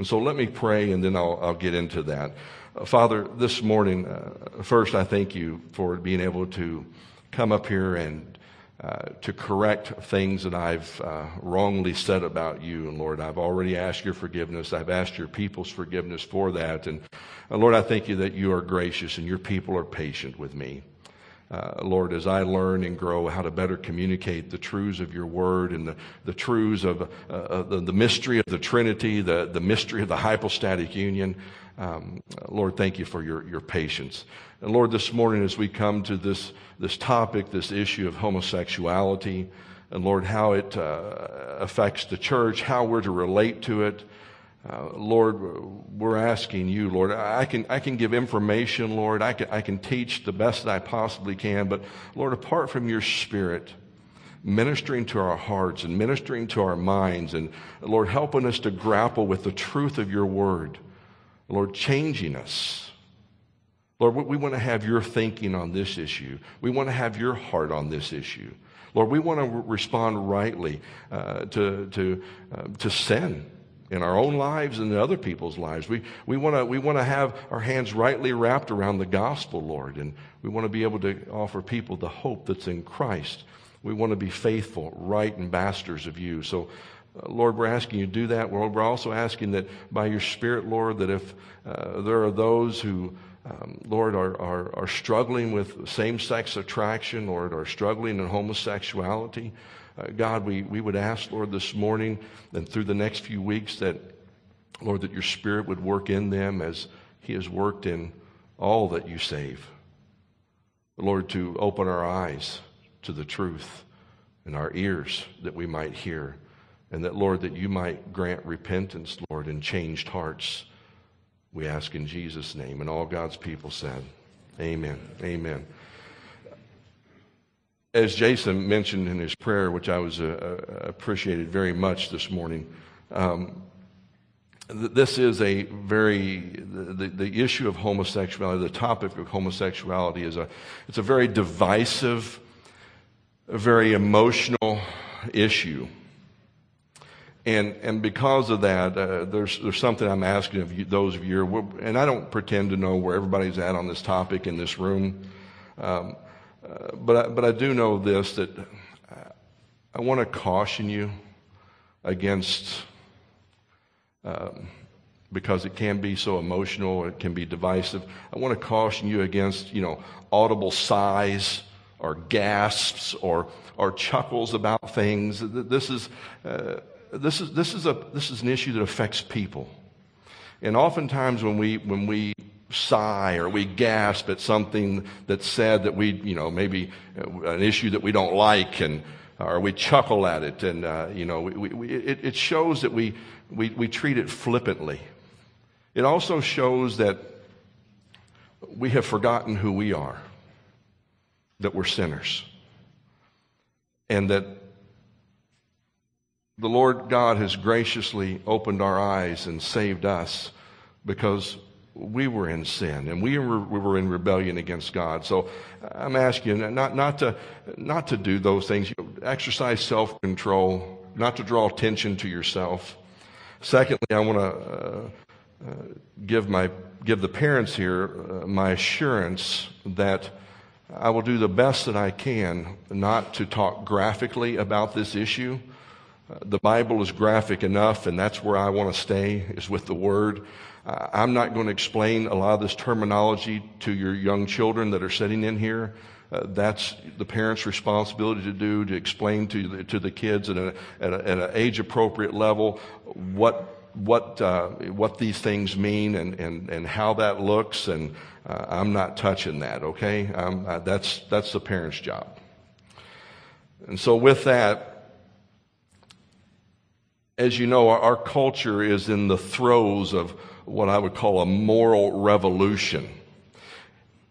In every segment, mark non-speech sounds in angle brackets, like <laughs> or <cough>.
And so let me pray and then I'll, I'll get into that. Uh, Father, this morning, uh, first I thank you for being able to come up here and uh, to correct things that I've uh, wrongly said about you. And Lord, I've already asked your forgiveness. I've asked your people's forgiveness for that. And uh, Lord, I thank you that you are gracious and your people are patient with me. Uh, Lord, as I learn and grow how to better communicate the truths of your word and the, the truths of uh, the, the, mystery of the Trinity, the, the mystery of the hypostatic union, um, Lord, thank you for your, your patience. And Lord, this morning as we come to this, this topic, this issue of homosexuality, and Lord, how it uh, affects the church, how we're to relate to it, uh, Lord, we're asking you, Lord. I can, I can give information, Lord. I can, I can teach the best that I possibly can. But, Lord, apart from your Spirit, ministering to our hearts and ministering to our minds, and, Lord, helping us to grapple with the truth of your word, Lord, changing us. Lord, we want to have your thinking on this issue. We want to have your heart on this issue. Lord, we want to respond rightly uh, to, to, uh, to sin in our own lives and in other people's lives. We, we want to we wanna have our hands rightly wrapped around the gospel, Lord, and we want to be able to offer people the hope that's in Christ. We want to be faithful, right ambassadors of you. So, uh, Lord, we're asking you to do that. We're also asking that by your Spirit, Lord, that if uh, there are those who, um, Lord, are, are, are struggling with same sex attraction, Lord, are struggling in homosexuality, uh, God, we, we would ask, Lord, this morning and through the next few weeks that, Lord, that your Spirit would work in them as He has worked in all that you save. Lord, to open our eyes to the truth and our ears that we might hear. And that, Lord, that you might grant repentance, Lord, and changed hearts. We ask in Jesus' name. And all God's people said, Amen. Amen as Jason mentioned in his prayer, which I was uh, uh, appreciated very much this morning, um, th- this is a very the, the issue of homosexuality, the topic of homosexuality is a it's a very divisive, a very emotional issue. And, and because of that, uh, there's, there's something I'm asking of you, those of you, and I don't pretend to know where everybody's at on this topic in this room. Um, uh, but, I, but I do know this that I want to caution you against, um, because it can be so emotional, it can be divisive. I want to caution you against, you know, audible sighs or gasps or, or chuckles about things. This is, uh, this, is, this, is a, this is an issue that affects people. And oftentimes when we, when we sigh or we gasp at something that's said that we, you know, maybe uh, an issue that we don't like and, or we chuckle at it. And, uh, you know, we, we, it, it shows that we, we, we treat it flippantly. It also shows that we have forgotten who we are, that we're sinners, and that the Lord God has graciously opened our eyes and saved us because we were in sin and we were, we were in rebellion against God. So I'm asking you not, not, to, not to do those things. Exercise self control, not to draw attention to yourself. Secondly, I want to uh, uh, give, my, give the parents here uh, my assurance that I will do the best that I can not to talk graphically about this issue. The Bible is graphic enough, and that's where I want to stay, is with the Word. I'm not going to explain a lot of this terminology to your young children that are sitting in here. Uh, that's the parents' responsibility to do, to explain to the, to the kids at, at, a, at an age appropriate level what, what, uh, what these things mean and, and, and how that looks. And uh, I'm not touching that, okay? Uh, that's, that's the parents' job. And so, with that, as you know, our, culture is in the throes of what I would call a moral revolution.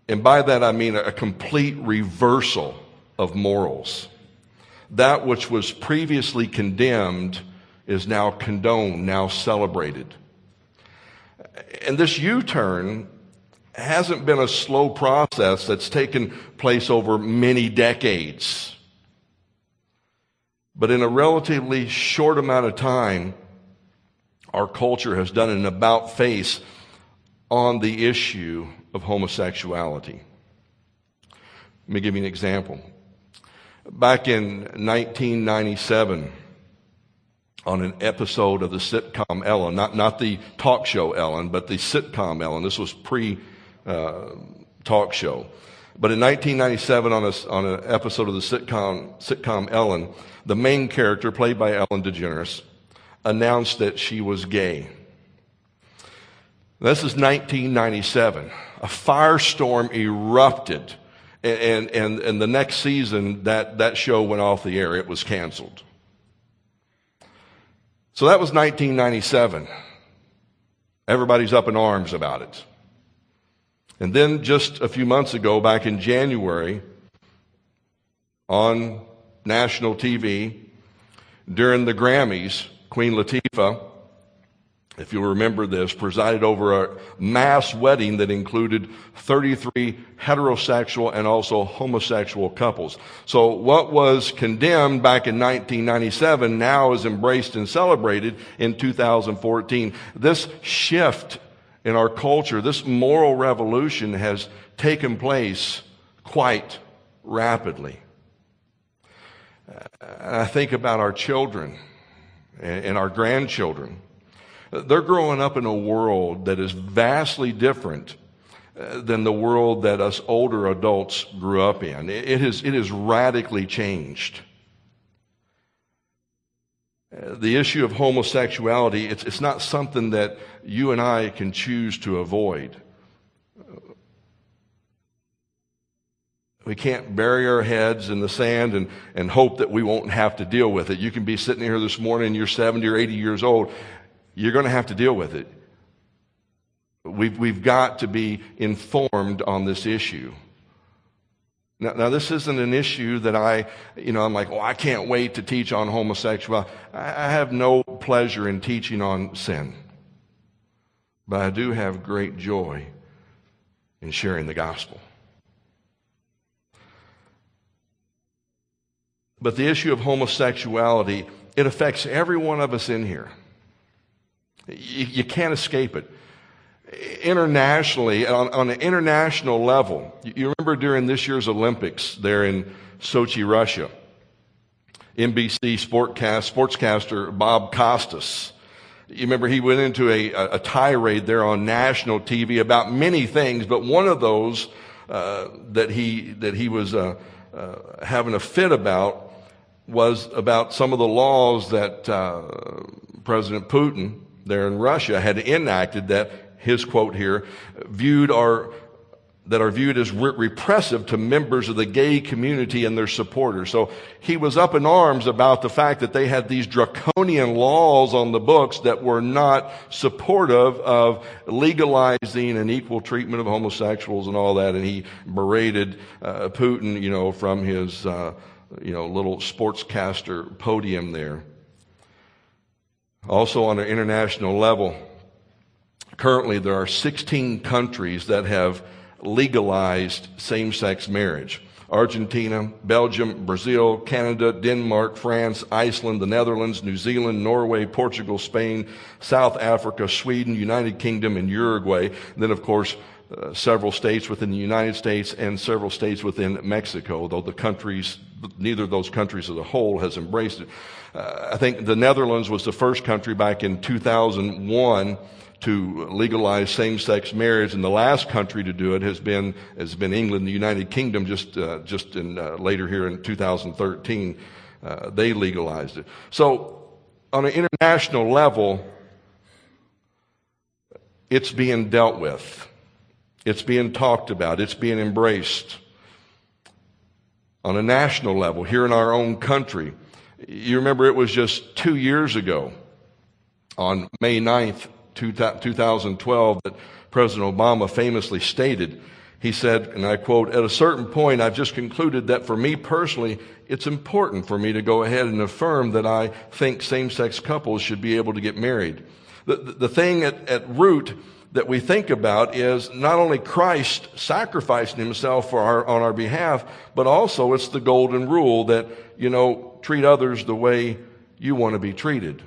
And by that I mean a complete reversal of morals. That which was previously condemned is now condoned, now celebrated. And this U turn hasn't been a slow process that's taken place over many decades. But in a relatively short amount of time, our culture has done an about face on the issue of homosexuality. Let me give you an example. Back in 1997, on an episode of the sitcom Ellen, not, not the talk show Ellen, but the sitcom Ellen. This was pre uh, talk show. But in 1997, on, a, on an episode of the sitcom, sitcom Ellen, the main character, played by Ellen DeGeneres, announced that she was gay. This is 1997. A firestorm erupted and, and, and the next season, that, that show went off the air. It was canceled. So that was 1997. Everybody's up in arms about it. And then just a few months ago, back in January, on national TV, during the Grammys, Queen Latifah if you'll remember this, presided over a mass wedding that included 33 heterosexual and also homosexual couples. So what was condemned back in 1997 now is embraced and celebrated in 2014. This shift in our culture, this moral revolution has taken place quite rapidly. I think about our children and our grandchildren they're growing up in a world that is vastly different uh, than the world that us older adults grew up in. It has, it has radically changed. Uh, the issue of homosexuality, it's, it's not something that you and I can choose to avoid. We can't bury our heads in the sand and, and hope that we won't have to deal with it. You can be sitting here this morning, you're 70 or 80 years old, you're going to have to deal with it. We've, we've got to be informed on this issue. Now, now, this isn't an issue that I, you know, I'm like, oh, I can't wait to teach on homosexuality. I, have no pleasure in teaching on sin. But I do have great joy in sharing the gospel. But the issue of homosexuality, it affects every one of us in here. You, you can't escape it. Internationally, on, on an international level, you remember during this year's Olympics there in Sochi, Russia, NBC sportcast, sportscaster Bob Costas. You remember he went into a, a, tirade there on national TV about many things, but one of those uh, that he that he was uh, uh, having a fit about was about some of the laws that uh, President Putin there in Russia had enacted that his quote here viewed our that are viewed as re- repressive to members of the gay community and their supporters. So he was up in arms about the fact that they had these draconian laws on the books that were not supportive of legalizing an equal treatment of homosexuals and all that. And he berated uh, Putin, you know, from his, uh, you know, little sportscaster podium there. Also, on an international level, currently there are 16 countries that have legalized same sex marriage. Argentina, Belgium, Brazil, Canada, Denmark, France, Iceland, the Netherlands, New Zealand, Norway, Portugal, Spain, South Africa, Sweden, United Kingdom, and Uruguay. And then, of course, uh, several states within the United States and several states within Mexico, though the countries, neither of those countries as a whole has embraced it. Uh, I think the Netherlands was the first country back in 2001 to legalize same-sex marriage, and the last country to do it has been has been England, the United Kingdom. Just uh, just in uh, later here in 2013, uh, they legalized it. So, on an international level, it's being dealt with, it's being talked about, it's being embraced. On a national level, here in our own country, you remember it was just two years ago, on May 9th, 2012, that President Obama famously stated, he said, and I quote, at a certain point, I've just concluded that for me personally, it's important for me to go ahead and affirm that I think same sex couples should be able to get married. The, the thing at, at root that we think about is not only Christ sacrificing himself for our, on our behalf, but also it's the golden rule that, you know, treat others the way you want to be treated.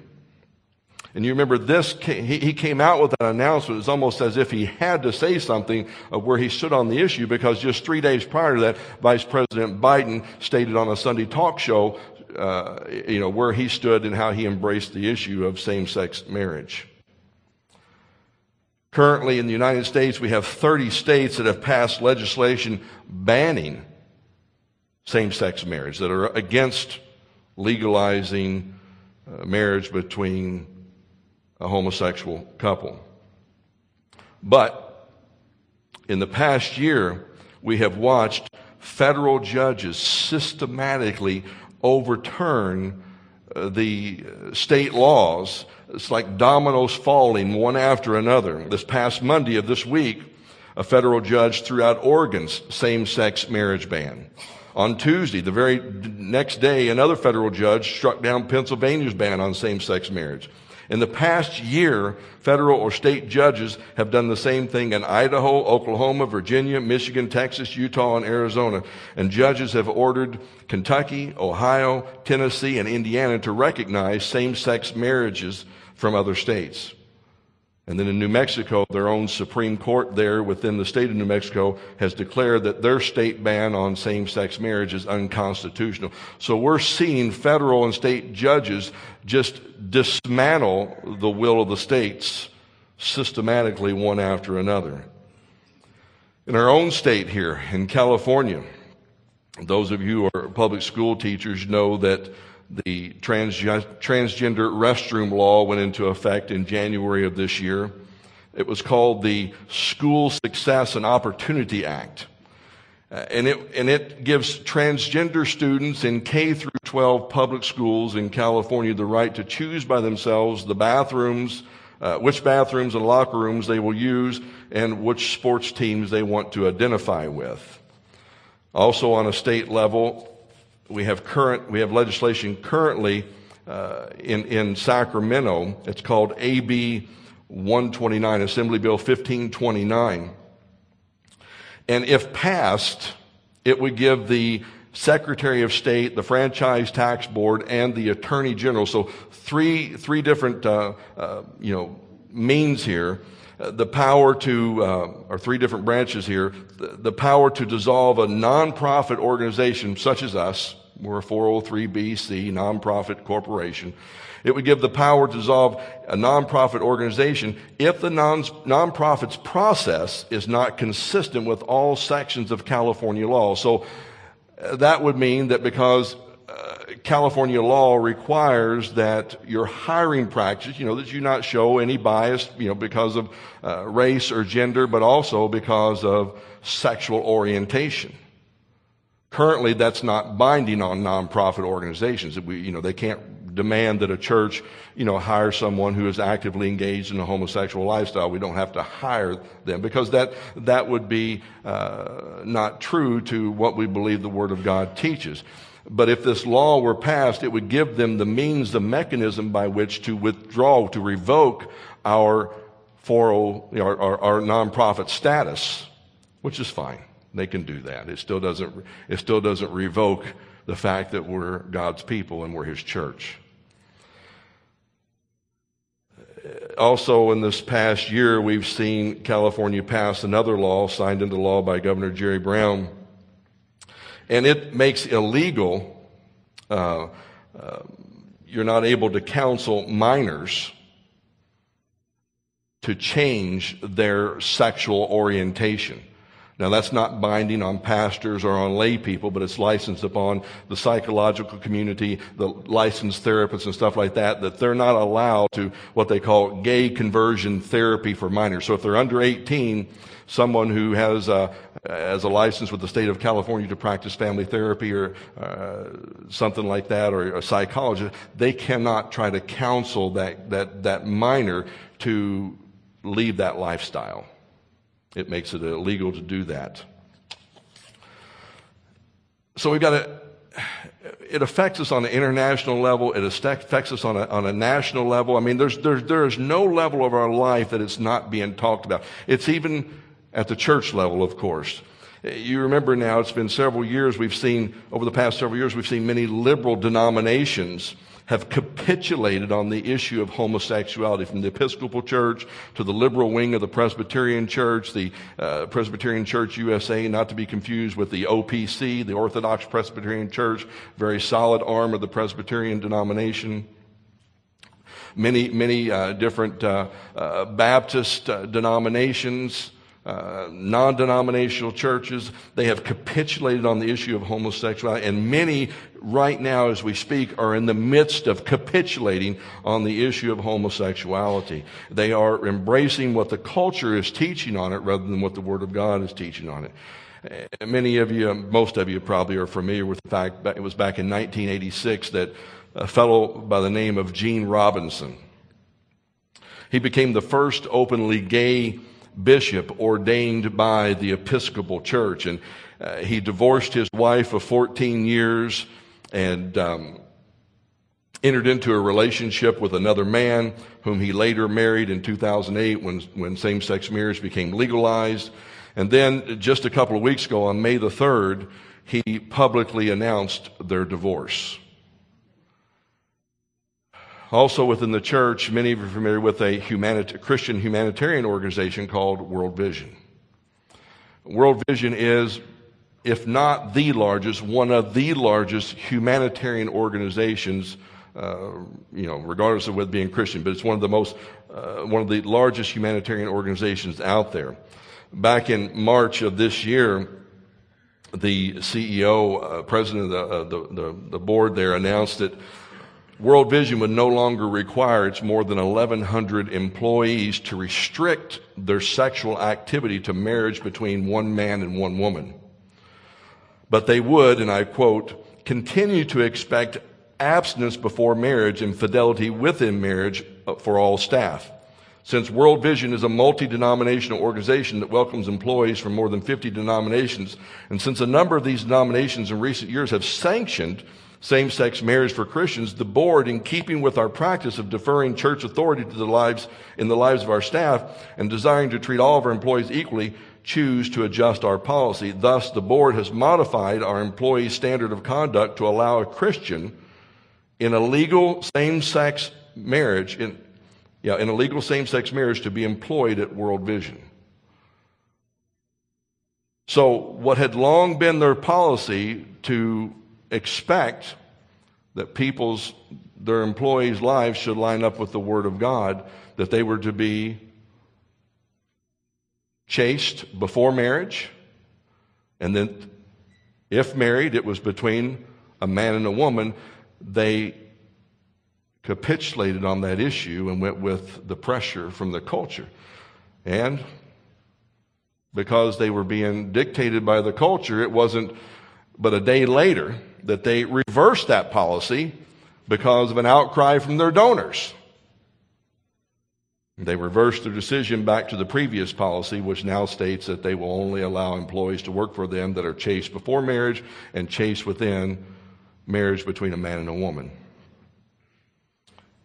And you remember this, he came out with that announcement. It's almost as if he had to say something of where he stood on the issue because just three days prior to that, Vice President Biden stated on a Sunday talk show, uh, you know, where he stood and how he embraced the issue of same-sex marriage. Currently in the United States, we have 30 states that have passed legislation banning same-sex marriage, that are against legalizing uh, marriage between a homosexual couple. But in the past year, we have watched federal judges systematically overturn uh, the state laws. It's like dominoes falling one after another. This past Monday of this week, a federal judge threw out Oregon's same sex marriage ban. On Tuesday, the very next day, another federal judge struck down Pennsylvania's ban on same sex marriage. In the past year, federal or state judges have done the same thing in Idaho, Oklahoma, Virginia, Michigan, Texas, Utah, and Arizona. And judges have ordered Kentucky, Ohio, Tennessee, and Indiana to recognize same sex marriages from other states. And then in New Mexico, their own Supreme Court there within the state of New Mexico has declared that their state ban on same sex marriage is unconstitutional. So we're seeing federal and state judges just dismantle the will of the states systematically one after another. In our own state here, in California, those of you who are public school teachers know that the transgender restroom law went into effect in January of this year. It was called the School Success and Opportunity Act. Uh, and, it, and it gives transgender students in K through 12 public schools in California the right to choose by themselves the bathrooms, uh, which bathrooms and locker rooms they will use, and which sports teams they want to identify with. Also, on a state level, we have current we have legislation currently uh, in in Sacramento. It's called AB 129, Assembly Bill 1529. And if passed, it would give the Secretary of State, the Franchise Tax Board, and the Attorney General. So three three different uh, uh, you know means here. Uh, the power to, uh, or three different branches here, the, the power to dissolve a nonprofit organization such as us, we're a 403BC nonprofit corporation. It would give the power to dissolve a nonprofit organization if the non- nonprofit's process is not consistent with all sections of California law. So uh, that would mean that because uh, California law requires that your hiring practice, you know, that you not show any bias, you know, because of uh, race or gender, but also because of sexual orientation. Currently, that's not binding on nonprofit organizations. We, you know, they can't demand that a church, you know, hire someone who is actively engaged in a homosexual lifestyle. We don't have to hire them because that that would be uh, not true to what we believe the Word of God teaches. But if this law were passed, it would give them the means, the mechanism by which to withdraw, to revoke our 40, our, our, our nonprofit status, which is fine. They can do that. It still doesn't, it still doesn't revoke the fact that we're God's people and we're His church. Also, in this past year, we've seen California pass another law signed into law by Governor Jerry Brown, and it makes illegal. Uh, uh, you're not able to counsel minors to change their sexual orientation. Now, that's not binding on pastors or on lay people, but it's licensed upon the psychological community, the licensed therapists and stuff like that, that they're not allowed to what they call gay conversion therapy for minors. So if they're under 18, someone who has a, as a license with the state of California to practice family therapy or uh, something like that, or a psychologist, they cannot try to counsel that, that, that minor to leave that lifestyle. It makes it illegal to do that. So we've got to, it affects us on an international level. It affects us on a, on a national level. I mean, there's, there's, there is no level of our life that it's not being talked about. It's even at the church level, of course. You remember now, it's been several years, we've seen, over the past several years, we've seen many liberal denominations have capitulated on the issue of homosexuality, from the Episcopal Church to the liberal wing of the Presbyterian Church, the uh, Presbyterian Church USA, not to be confused with the OPC, the Orthodox Presbyterian Church, very solid arm of the Presbyterian denomination many, many uh, different uh, uh, Baptist uh, denominations, uh, non denominational churches. They have capitulated on the issue of homosexuality, and many, right now as we speak, are in the midst of capitulating on the issue of homosexuality. They are embracing what the culture is teaching on it rather than what the Word of God is teaching on it. Many of you, most of you probably are familiar with the fact that it was back in 1986 that a fellow by the name of Gene Robinson. He became the first openly gay bishop ordained by the Episcopal Church. And uh, he divorced his wife of 14 years and um, entered into a relationship with another man whom he later married in 2008 when, when same sex marriage became legalized. And then just a couple of weeks ago, on May the 3rd, he publicly announced their divorce. Also within the church, many of you are familiar with a humanit- Christian humanitarian organization called World Vision. World Vision is, if not the largest, one of the largest humanitarian organizations, uh, you know, regardless of whether being Christian, but it's one of the most, uh, one of the largest humanitarian organizations out there. Back in March of this year, the CEO, uh, president of the, uh, the, the, the board there announced that World Vision would no longer require its more than 1,100 employees to restrict their sexual activity to marriage between one man and one woman. But they would, and I quote, continue to expect abstinence before marriage and fidelity within marriage uh, for all staff. Since World Vision is a multi denominational organization that welcomes employees from more than 50 denominations, and since a number of these denominations in recent years have sanctioned same sex marriage for Christians, the board, in keeping with our practice of deferring church authority to the lives, in the lives of our staff and desiring to treat all of our employees equally, choose to adjust our policy. Thus, the board has modified our employee standard of conduct to allow a Christian in a legal same sex marriage, in, yeah, in a legal same sex marriage to be employed at World Vision. So, what had long been their policy to expect that people's, their employees' lives should line up with the Word of God, that they were to be chaste before marriage, and then if married, it was between a man and a woman. They capitulated on that issue and went with the pressure from the culture. And because they were being dictated by the culture, it wasn't but a day later that they reversed that policy because of an outcry from their donors. They reversed their decision back to the previous policy, which now states that they will only allow employees to work for them that are chaste before marriage and chaste within marriage between a man and a woman.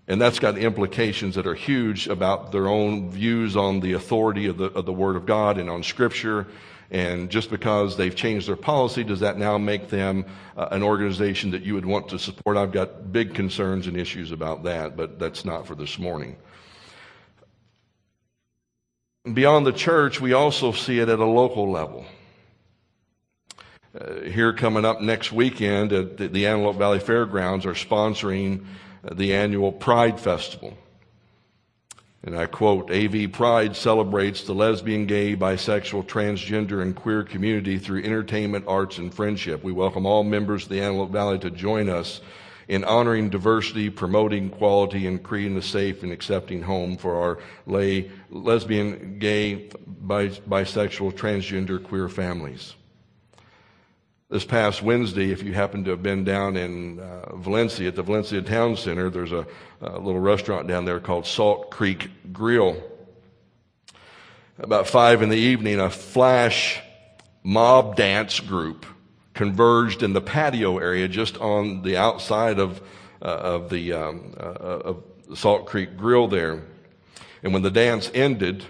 And that's got implications that are huge about their own views on the authority of the, of the Word of God and on Scripture and just because they've changed their policy, does that now make them uh, an organization that you would want to support? I've got big concerns and issues about that, but that's not for this morning. Beyond the church, we also see it at a local level. Uh, here coming up next weekend at the, the Antelope Valley Fairgrounds are sponsoring uh, the annual Pride Festival. And I quote AV Pride celebrates the lesbian, gay, bisexual, transgender, and queer community through entertainment, arts, and friendship. We welcome all members of the Antelope Valley to join us in honoring diversity, promoting equality, and creating a safe and accepting home for our lay, lesbian, gay, bisexual, transgender, queer families this past Wednesday, if you happen to have been down in uh, Valencia at the Valencia Town Center, there's a, a, little restaurant down there called Salt Creek Grill. About five in the evening, a flash mob dance group converged in the patio area just on the outside of, uh, of the um, uh, of Salt Creek Grill there. And when the dance ended,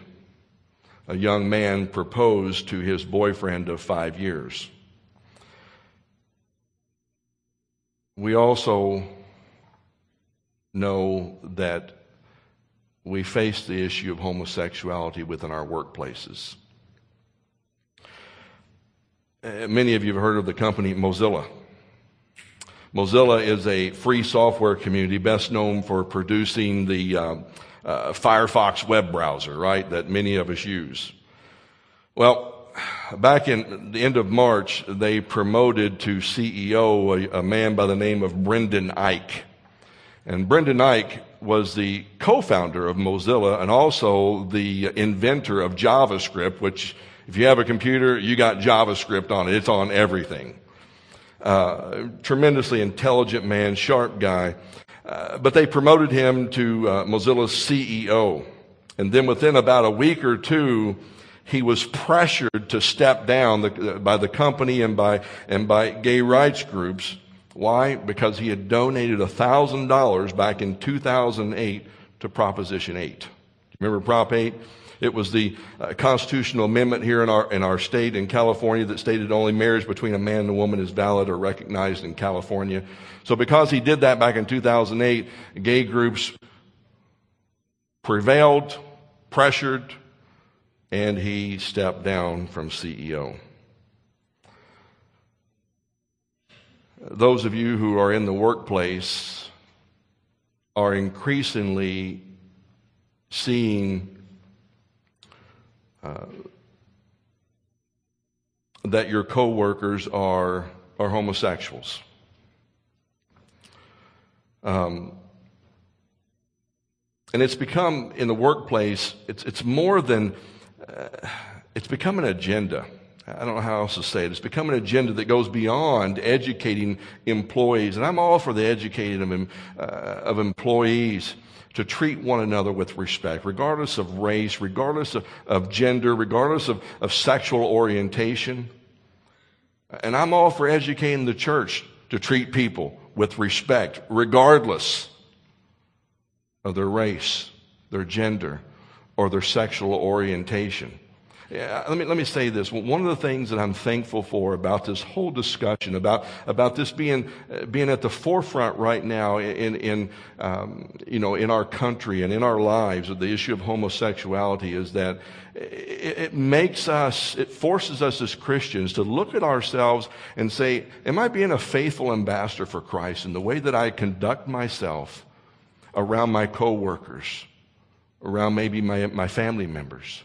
a young man proposed to his boyfriend of five years. We also know that we face the issue of homosexuality within our workplaces. Uh, many of you have heard of the company Mozilla. Mozilla is a free software community best known for producing the uh, uh, Firefox web browser, right, that many of us use. Well, back in the end of March, they promoted to CEO a, a man by the name of Brendan Eich. And Brendan Eich was the co-founder of Mozilla and also the inventor of JavaScript, which if you have a computer, you got JavaScript on it. It's on everything. Uh, tremendously intelligent man, sharp guy. Uh, but they promoted him to uh, Mozilla's CEO. And then within about a week or two, he was pressured to step down the, by the company and by, and by gay rights groups. Why? Because he had donated $1,000 back in 2008 to Proposition 8. Remember Prop 8? It was the uh, constitutional amendment here in our, in our state in California that stated only marriage between a man and a woman is valid or recognized in California. So because he did that back in 2008, gay groups prevailed, pressured, and he stepped down from CEO. Those of you who are in the workplace are increasingly seeing uh, that your coworkers are are homosexuals. Um, and it's become in the workplace. It's it's more than uh, it's become an agenda. I don't know how else to say it. It's become an agenda that goes beyond educating employees. And I'm all for the educating of, uh, of employees to treat one another with respect, regardless of race, regardless of, of gender, regardless of, of sexual orientation. And I'm all for educating the church to treat people with respect, regardless of their race, their gender, or their sexual orientation. Yeah, let me, let me say this. One of the things that I'm thankful for about this whole discussion, about, about this being, uh, being at the forefront right now in, in, um, you know, in our country and in our lives of the issue of homosexuality is that it, it makes us, it forces us as Christians to look at ourselves and say, am I being a faithful ambassador for Christ in the way that I conduct myself around my coworkers, around maybe my, my family members?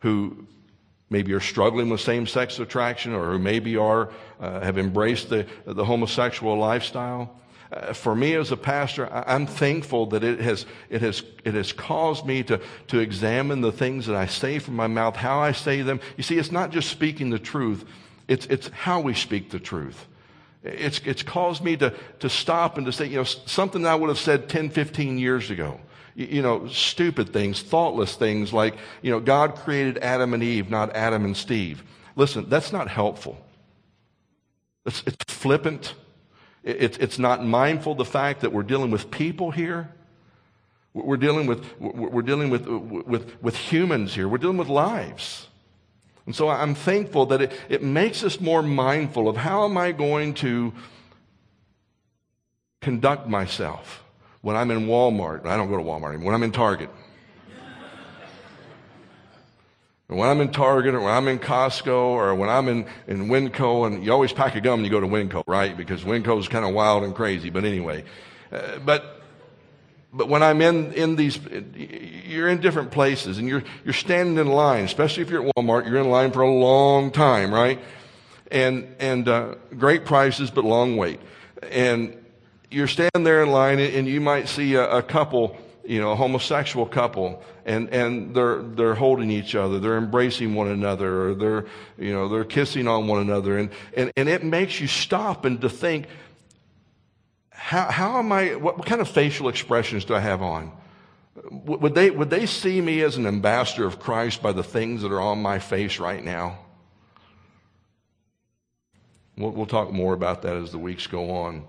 Who maybe are struggling with same sex attraction or who maybe are, uh, have embraced the, the homosexual lifestyle. Uh, for me as a pastor, I, am thankful that it has, it, has, it has caused me to, to examine the things that I say from my mouth, how I say them. You see, it's not just speaking the truth, it's, it's how we speak the truth. It's, it's caused me to, to stop and to say, you know, something I would have said 10, 15 years ago you know, stupid things, thoughtless things like, you know, God created Adam and Eve, not Adam and Steve. Listen, that's not helpful. It's, it's flippant. It, it's not mindful of the fact that we're dealing with people here. We're dealing with, we're dealing with, with, with humans here. We're dealing with lives. And so I'm thankful that it, it makes us more mindful of how am I going to conduct myself when I'm in Walmart, I don't go to Walmart anymore, when I'm in Target. and when I'm in Target or when I'm in Costco or when I'm in, in Winco, and you always pack a gum and you go to Winco, right? Because Winco is kind of wild and crazy. But anyway, uh, but, but when I'm in, in these, you're in different places and you're, you're standing in line, especially if you're at Walmart, you're in line for a long time, right? And, and, uh, great prices, but long wait. And, you're standing there in line and you might see a, a couple, you know, a homosexual couple, and, and they're, they're holding each other, they're embracing one another, or they're, you know, they're kissing on one another. And, and, and it makes you stop and to think, how, how am I, what, what kind of facial expressions do I have on? Would they, would they see me as an ambassador of Christ by the things that are on my face right now? We'll, we'll talk more about that as the weeks go on.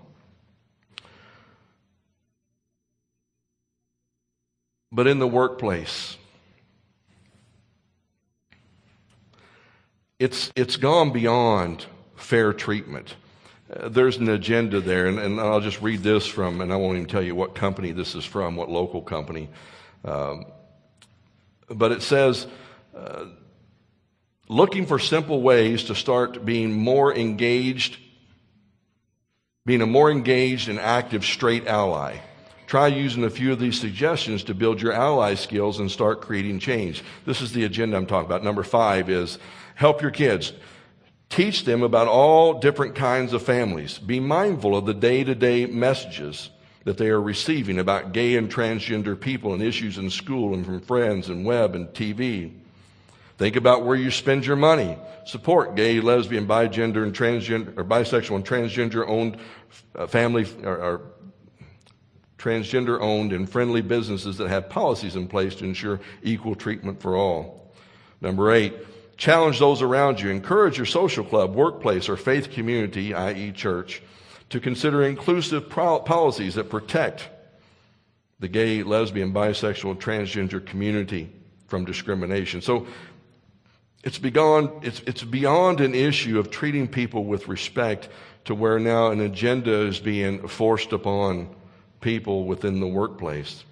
But in the workplace. It's, it's gone beyond fair treatment. uh, there's an agenda there, and, and, I'll just read this from, and I won't even tell you what company this is from, what local company. Um, but it says, uh, looking for simple ways to start being more engaged, being a more engaged and active straight ally. Try using a few of these suggestions to build your ally skills and start creating change. This is the agenda I'm talking about. Number five is help your kids. Teach them about all different kinds of families. Be mindful of the day to day messages that they are receiving about gay and transgender people and issues in school and from friends and web and TV. Think about where you spend your money. Support gay, lesbian, bigender, and transgender, or bisexual and transgender owned uh, family, or, or transgender owned and friendly businesses that have policies in place to ensure equal treatment for all. Number eight, challenge those around you. Encourage your social club, workplace, or faith community, i.e., church, to consider inclusive policies that protect the gay, lesbian, bisexual, transgender community from discrimination. So it's beyond, it's, it's beyond an issue of treating people with respect to where now an agenda is being forced upon people within the workplace.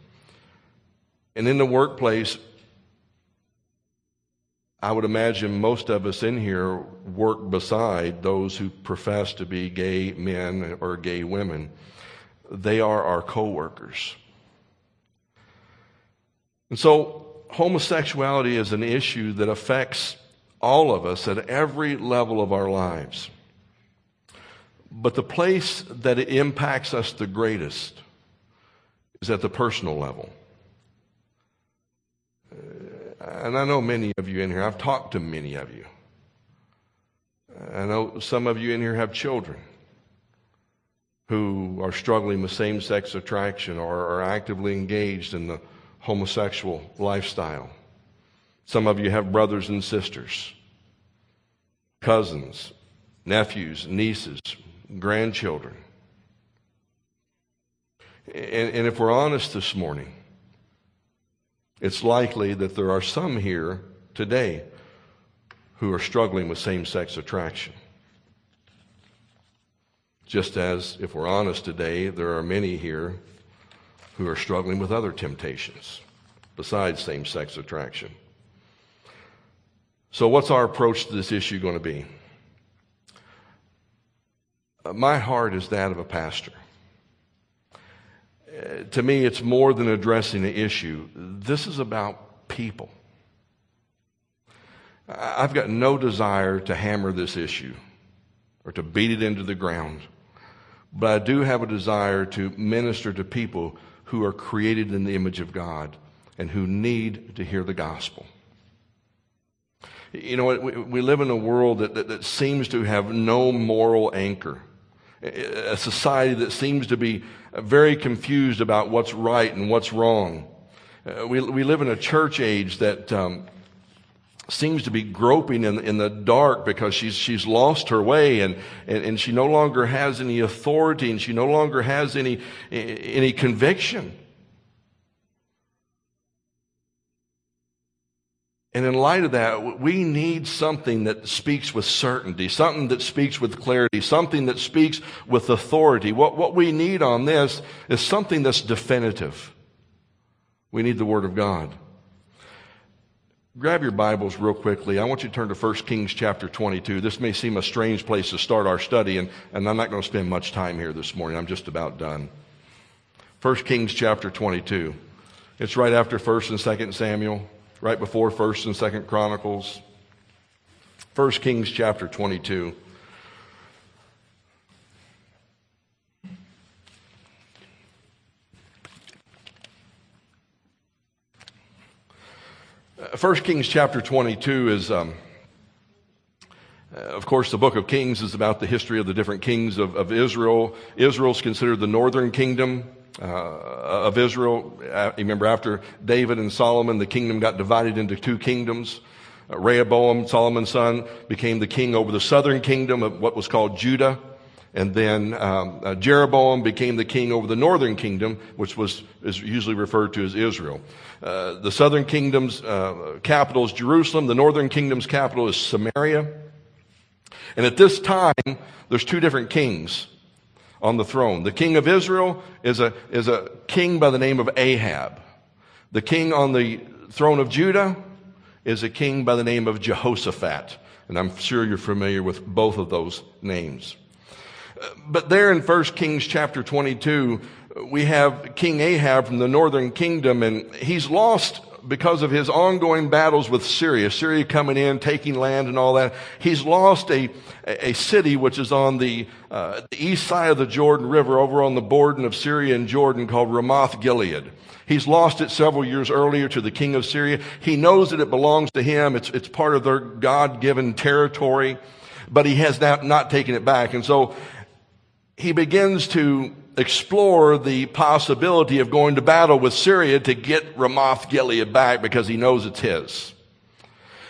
And in the workplace, I would imagine most of us in here work beside those who profess to be gay men or gay women. They are our coworkers. And so homosexuality is an issue that affects all of us at every level of our lives. But the place that it impacts us the greatest is at the personal level uh, and I know many of you in here, I've talked to many of you. I know some of you in here have children who are struggling with same sex attraction or are actively engaged in the homosexual lifestyle. Some of you have brothers and sisters, cousins, nephews, nieces, grandchildren. And, and if we're honest this morning, it's likely that there are some here today who are struggling with same sex attraction. Just as, if we're honest today, there are many here who are struggling with other temptations besides same sex attraction. So, what's our approach to this issue going to be? Uh, my heart is that of a pastor Uh, to me, it's more than addressing the issue. This is about people. I've got no desire to hammer this issue or to beat it into the ground, but I do have a desire to minister to people who are created in the image of God and who need to hear the gospel. You know, we, we live in a world that, that, that seems to have no moral anchor a society that seems to be very confused about what's right and what's wrong. Uh, we, we live in a church age that um, seems to be groping in, in the dark because she's, she's lost her way and, and, and she no longer has any authority and she no longer has any, any conviction. And in light of that, we need something that speaks with certainty, something that speaks with clarity, something that speaks with authority. What, what we need on this is something that's definitive. We need the Word of God. Grab your Bibles real quickly. I want you to turn to 1 Kings chapter 22. This may seem a strange place to start our study, and, and I'm not going to spend much time here this morning. I'm just about done. 1 Kings chapter 22. It's right after 1st and 2nd Samuel right before 1st and 2nd Chronicles. 1 Kings chapter 22. Uh, First Kings chapter 22 is, um, uh, of course, the book of Kings is about the history of the different kings of, of Israel. Israel is considered the northern kingdom uh, of Israel. Uh, remember, after David and Solomon, the kingdom got divided into two kingdoms. Uh, Rehoboam, Solomon's son, became the king over the southern kingdom of what was called Judah. And then um, uh, Jeroboam became the king over the northern kingdom, which was is usually referred to as Israel. Uh, the southern kingdom's uh, capital is Jerusalem. The northern kingdom's capital is Samaria. And at this time, there's two different kings on the throne. The king of Israel is a, is a king by the name of Ahab. The king on the throne of Judah is a king by the name of Jehoshaphat. And I'm sure you're familiar with both of those names. But there in 1 Kings chapter 22, we have King Ahab from the northern kingdom, and he's lost because of his ongoing battles with Syria, Syria coming in, taking land and all that, he's lost a, a city which is on the, uh, the east side of the Jordan River over on the border of Syria and Jordan called Ramoth Gilead. He's lost it several years earlier to the king of Syria. He knows that it belongs to him. It's, it's part of their God-given territory, but he has not, not taken it back. And so he begins to explore the possibility of going to battle with Syria to get Ramoth Gilead back because he knows it's his.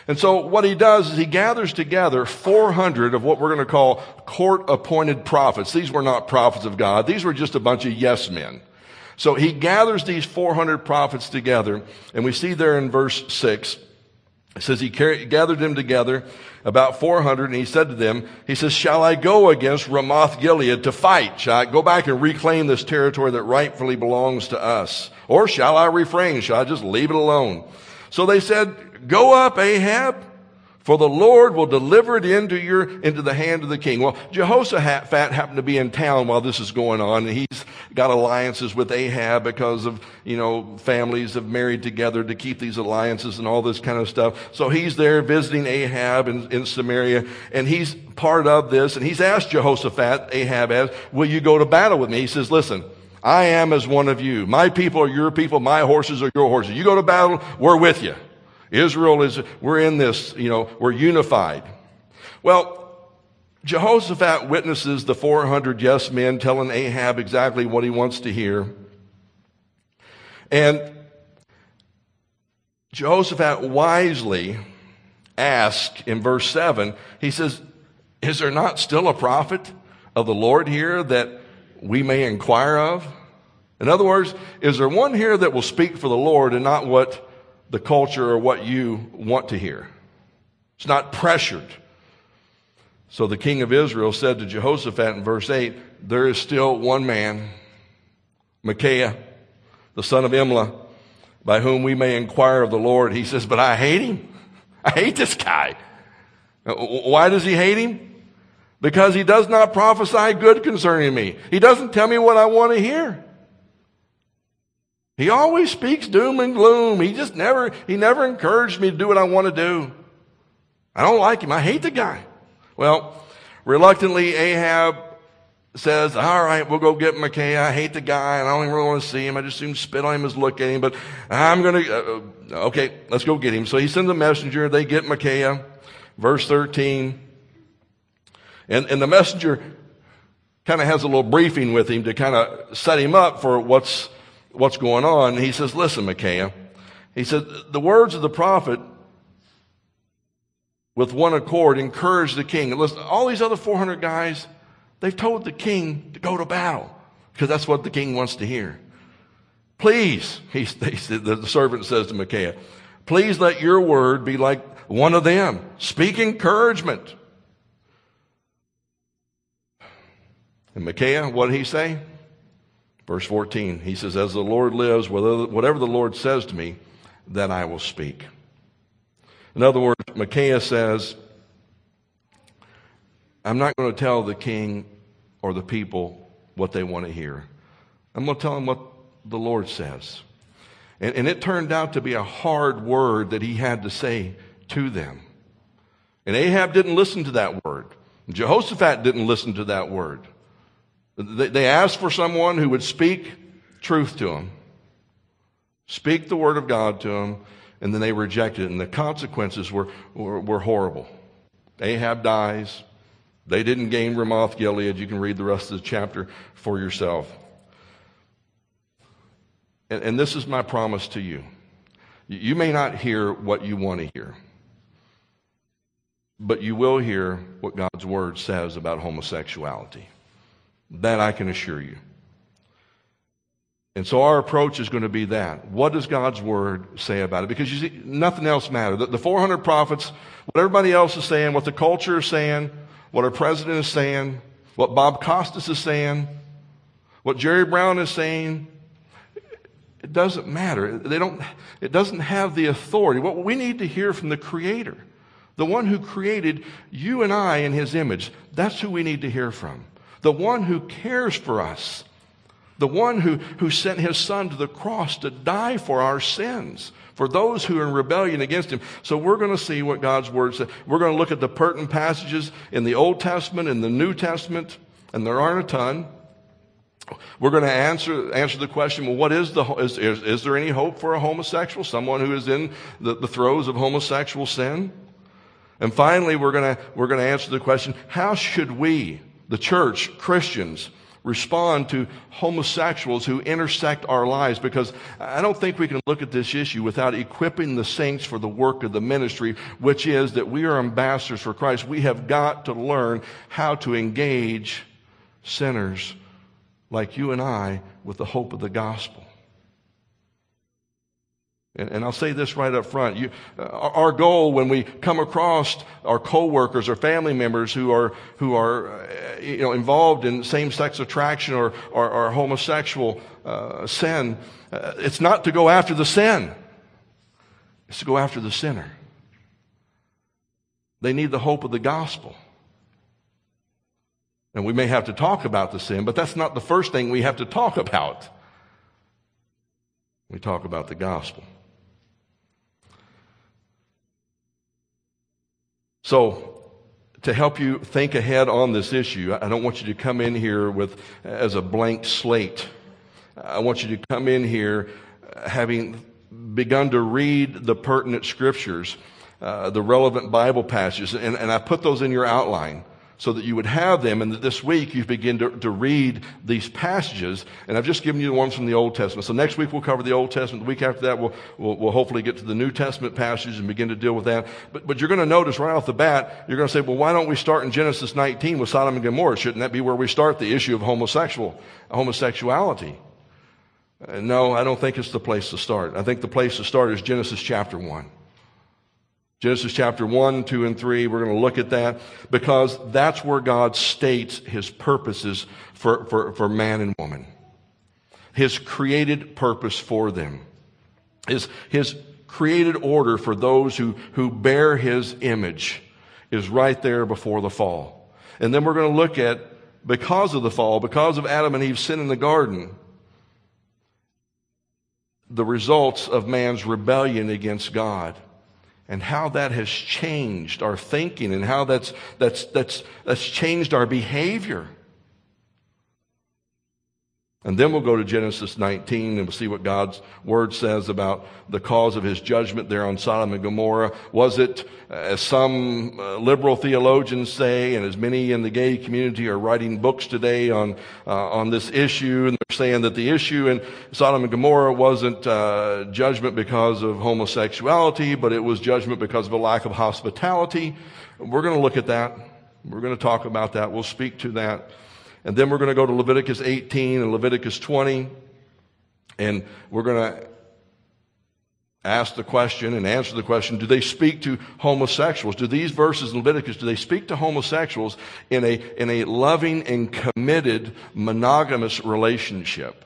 And so what he does is he gathers together 400 of what we're going to call court appointed prophets. These were not prophets of God. These were just a bunch of yes men. So he gathers these 400 prophets together and we see there in verse 6 it says he gathered them together, about 400, and he said to them, he says, shall I go against Ramoth Gilead to fight? Shall I go back and reclaim this territory that rightfully belongs to us? Or shall I refrain? Shall I just leave it alone? So they said, go up, Ahab, for the Lord will deliver it into your, into the hand of the king. Well, Jehoshaphat happened to be in town while this is going on, and he's got alliances with Ahab because of, you know, families have married together to keep these alliances and all this kind of stuff. So he's there visiting Ahab in, in Samaria, and he's part of this, and he's asked Jehoshaphat, Ahab has, will you go to battle with me? He says, listen, I am as one of you. My people are your people. My horses are your horses. You go to battle, we're with you. Israel is, we're in this, you know, we're unified. Well, Jehoshaphat witnesses the 400 yes men telling Ahab exactly what he wants to hear. And Jehoshaphat wisely asks in verse 7, he says, Is there not still a prophet of the Lord here that we may inquire of? In other words, is there one here that will speak for the Lord and not what the culture or what you want to hear. It's not pressured. So the king of Israel said to Jehoshaphat in verse 8, There is still one man, Micaiah, the son of Imlah, by whom we may inquire of the Lord. He says, But I hate him. I hate this guy. Why does he hate him? Because he does not prophesy good concerning me. He doesn't tell me what I want to hear. He always speaks doom and gloom. He just never, he never encouraged me to do what I want to do. I don't like him. I hate the guy. Well, reluctantly, Ahab says, all right, we'll go get Micaiah. I hate the guy and I don't even really want to see him. I just soon spit on him as look at him, but I'm going to, uh, uh, okay, let's go get him. So he sends a messenger. They get Micaiah. Verse 13. And, and the messenger kind of has a little briefing with him to kind of set him up for what's what's going on. He says, listen, Micaiah. He said, the words of the prophet with one accord encourage the king. And listen, all these other 400 guys, they've told the king to go to battle because that's what the king wants to hear. Please, <laughs> he, he, the servant says to Micaiah, please let your word be like one of them. Speak encouragement. And Micaiah, what did he say? Verse 14, he says, As the Lord lives, whatever the Lord says to me, then I will speak. In other words, Micaiah says, I'm not going to tell the king or the people what they want to hear. I'm going to tell them what the Lord says. And, and it turned out to be a hard word that he had to say to them. And Ahab didn't listen to that word. Jehoshaphat didn't listen to that word. They asked for someone who would speak truth to them, speak the word of God to them, and then they rejected it. And the consequences were, were, were horrible. Ahab dies. They didn't gain Ramoth Gilead. You can read the rest of the chapter for yourself. And, and this is my promise to you. You may not hear what you want to hear, but you will hear what God's word says about homosexuality. That I can assure you. And so our approach is going to be that. What does God's word say about it? Because you see, nothing else matters. The, the 400 prophets, what everybody else is saying, what the culture is saying, what our president is saying, what Bob Costas is saying, what Jerry Brown is saying. It doesn't matter. They don't, it doesn't have the authority. What we need to hear from the Creator, the one who created you and I in His image, that's who we need to hear from. The one who cares for us, the one who, who sent His Son to the cross to die for our sins for those who are in rebellion against him. So we're going to see what God's word says. We're going to look at the pertinent passages in the Old Testament and the New Testament, and there aren't a ton. We're going to answer, answer the question, well, what is the, is, is, is there any hope for a homosexual? Someone who is in the, the throes of homosexual sin? And finally, we're going to, we're going to answer the question, how should we, the church, Christians, respond to homosexuals who intersect our lives because I don't think we can look at this issue without equipping the saints for the work of the ministry, which is that we are ambassadors for Christ. We have got to learn how to engage sinners like you and I with the hope of the gospel. And, and, I'll say this right up front. You, uh, our goal when we come across our coworkers or family members who are, who are uh, you know, involved in same-sex attraction or, or, or homosexual uh, sin, uh, it's not to go after the sin. It's to go after the sinner. They need the hope of the gospel. And we may have to talk about the sin, but that's not the first thing we have to talk about. We talk about the gospel. So, to help you think ahead on this issue, I don't want you to come in here with as a blank slate. I want you to come in here having begun to read the pertinent scriptures, uh, the relevant Bible passages, and, and I put those in your outline so that you would have them. And that this week you begin to, to read these passages. And I've just given you the ones from the Old Testament. So next week we'll cover the Old Testament. The week after that we'll, we'll, we'll hopefully get to the New Testament passages and begin to deal with that. But, but you're going to notice right off the bat, you're going to say, well, why don't we start in Genesis 19 with Sodom and Gomorrah? Shouldn't that be where we start the issue of homosexual, homosexuality? Uh, no, I don't think it's the place to start. I think the place to start is Genesis chapter 1. Genesis chapter 1, 2, and 3, we're going to look at that because that's where God states his purposes for, for, for man and woman. His created purpose for them. His, his created order for those who, who bear his image is right there before the fall. And then we're going to look at, because of the fall, because of Adam and Eve's sin in the garden, the results of man's rebellion against God and how that has changed our thinking and how that's, that's, that's, that's changed our behavior. And then we'll go to Genesis 19 and we'll see what God's word says about the cause of his judgment there on Sodom and Gomorrah. Was it, as some uh, liberal theologians say, and as many in the gay community are writing books today on, uh, on this issue, and they're saying that the issue in Sodom and Gomorrah wasn't uh, judgment because of homosexuality, but it was judgment because of a lack of hospitality. We're going to look at that. We're going to talk about that. We'll speak to that. And then we're going to go to Leviticus 18 and Leviticus 20. And we're going to ask the question and answer the question do they speak to homosexuals? Do these verses in leviticus do they speak to homosexuals in a, in a loving and committed monogamous relationship?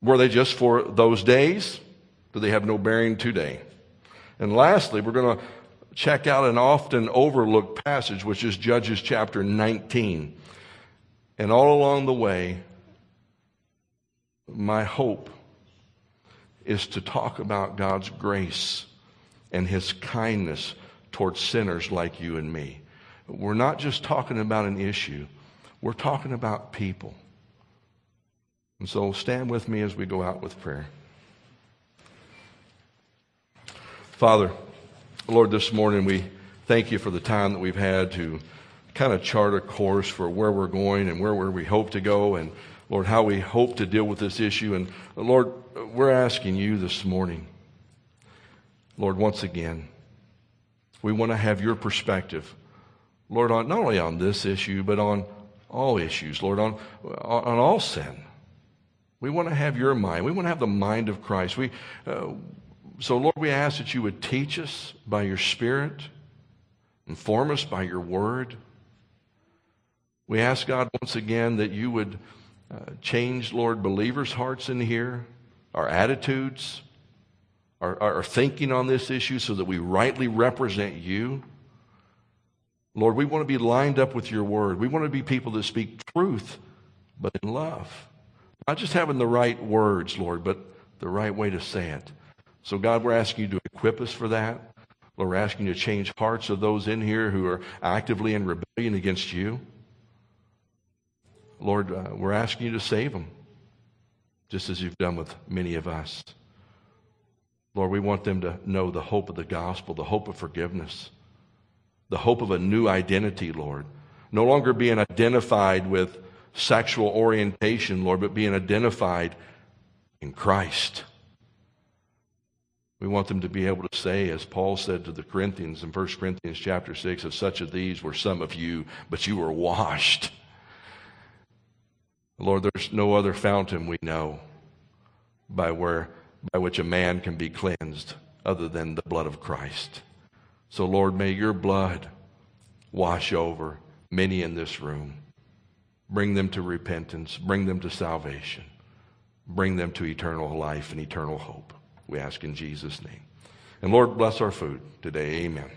Were they just for those days? Do they have no bearing today? And lastly we're going to check out an often overlooked passage, which is Judges chapter 19. And all along the way, my hope is to talk about God's grace and his kindness towards sinners like you and me. We're not just talking about an issue, we're talking about people. And so stand with me as we go out with prayer. Father, Lord, this morning we thank you for the time that we've had to kind of chart a course for where we're going and where, we hope to go, and Lord, how we hope to deal with this issue. And Lord, we're asking you this morning, Lord, once again, we want to have your perspective, Lord, on, not only on this issue, but on all issues, Lord, on, on all sin. We want to have your mind. We want to have the mind of Christ. We, uh, so, Lord, we ask that you would teach us by your Spirit. Inform us by your word. We ask God once again that you would uh, change, Lord, believers' hearts in here, our attitudes, our, our thinking on this issue so that we rightly represent you. Lord, we want to be lined up with your word. We want to be people that speak truth, but in love. Not just having the right words, Lord, but the right way to say it. So, God, we're asking you to equip us for that. Lord, we're asking you to change hearts of those in here who are actively in rebellion against you. Lord, uh, we're asking you to save them, just as you've done with many of us. Lord, we want them to know the hope of the gospel, the hope of forgiveness, the hope of a new identity, Lord. No longer being identified with sexual orientation, Lord, but being identified in Christ. We want them to be able to say, as Paul said to the Corinthians in 1 Corinthians chapter 6, of such of these were some of you, but you were washed. Lord, there's no other fountain we know by where by which a man can be cleansed other than the blood of Christ. So, Lord, may your blood wash over many in this room. Bring them to repentance, bring them to salvation, bring them to eternal life and eternal hope. We ask in Jesus' name. And Lord, bless our food today. Amen.